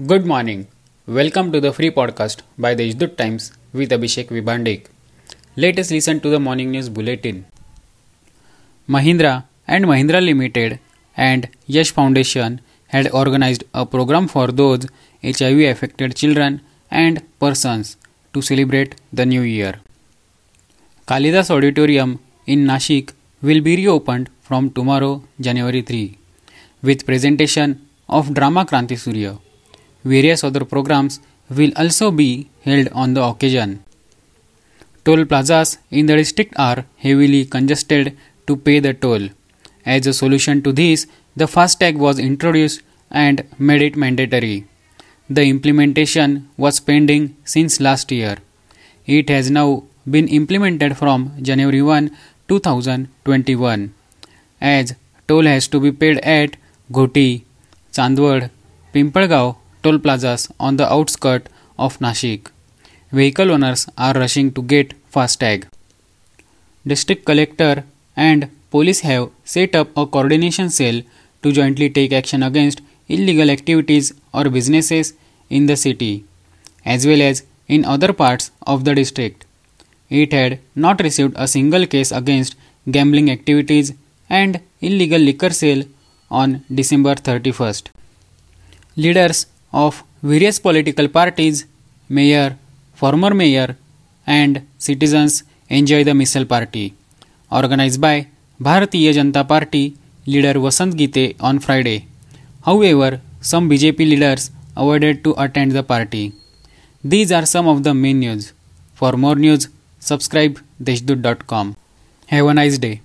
Good morning. Welcome to the free podcast by the Deshdoot Times with Abhishek Vibhandik. Let us listen to the morning news bulletin. Mahindra and Mahindra Limited and Yash Foundation had organized a program for those HIV affected children and persons to celebrate the new year. Kalidas Auditorium in Nashik will be reopened from tomorrow, January 3, with presentation of drama Kranti Surya. Various other programs will also be held on the occasion. Toll plazas in the district are heavily congested to pay the toll. As a solution to this, the FASTag was introduced and made it mandatory. The implementation was pending since last year. It has now been implemented from January 1, 2021. As toll has to be paid at Ghoti, Chandwad, Pimpalgaon, toll plazas on the outskirts of Nashik. Vehicle owners are rushing to get FASTag. District Collector and police have set up a coordination cell to jointly take action against illegal activities or businesses in the city, as well as in other parts of the district. It had not received a single case against gambling activities and illegal liquor sale on December 31st. Leaders of various political parties, mayor, former mayor, and citizens enjoy the misal party, organized by Bharatiya Janata Party leader Vasant Gite on Friday. However, some BJP leaders avoided to attend the party. These are some of the main news. For more news, subscribe deshdoot.com. Have a nice day.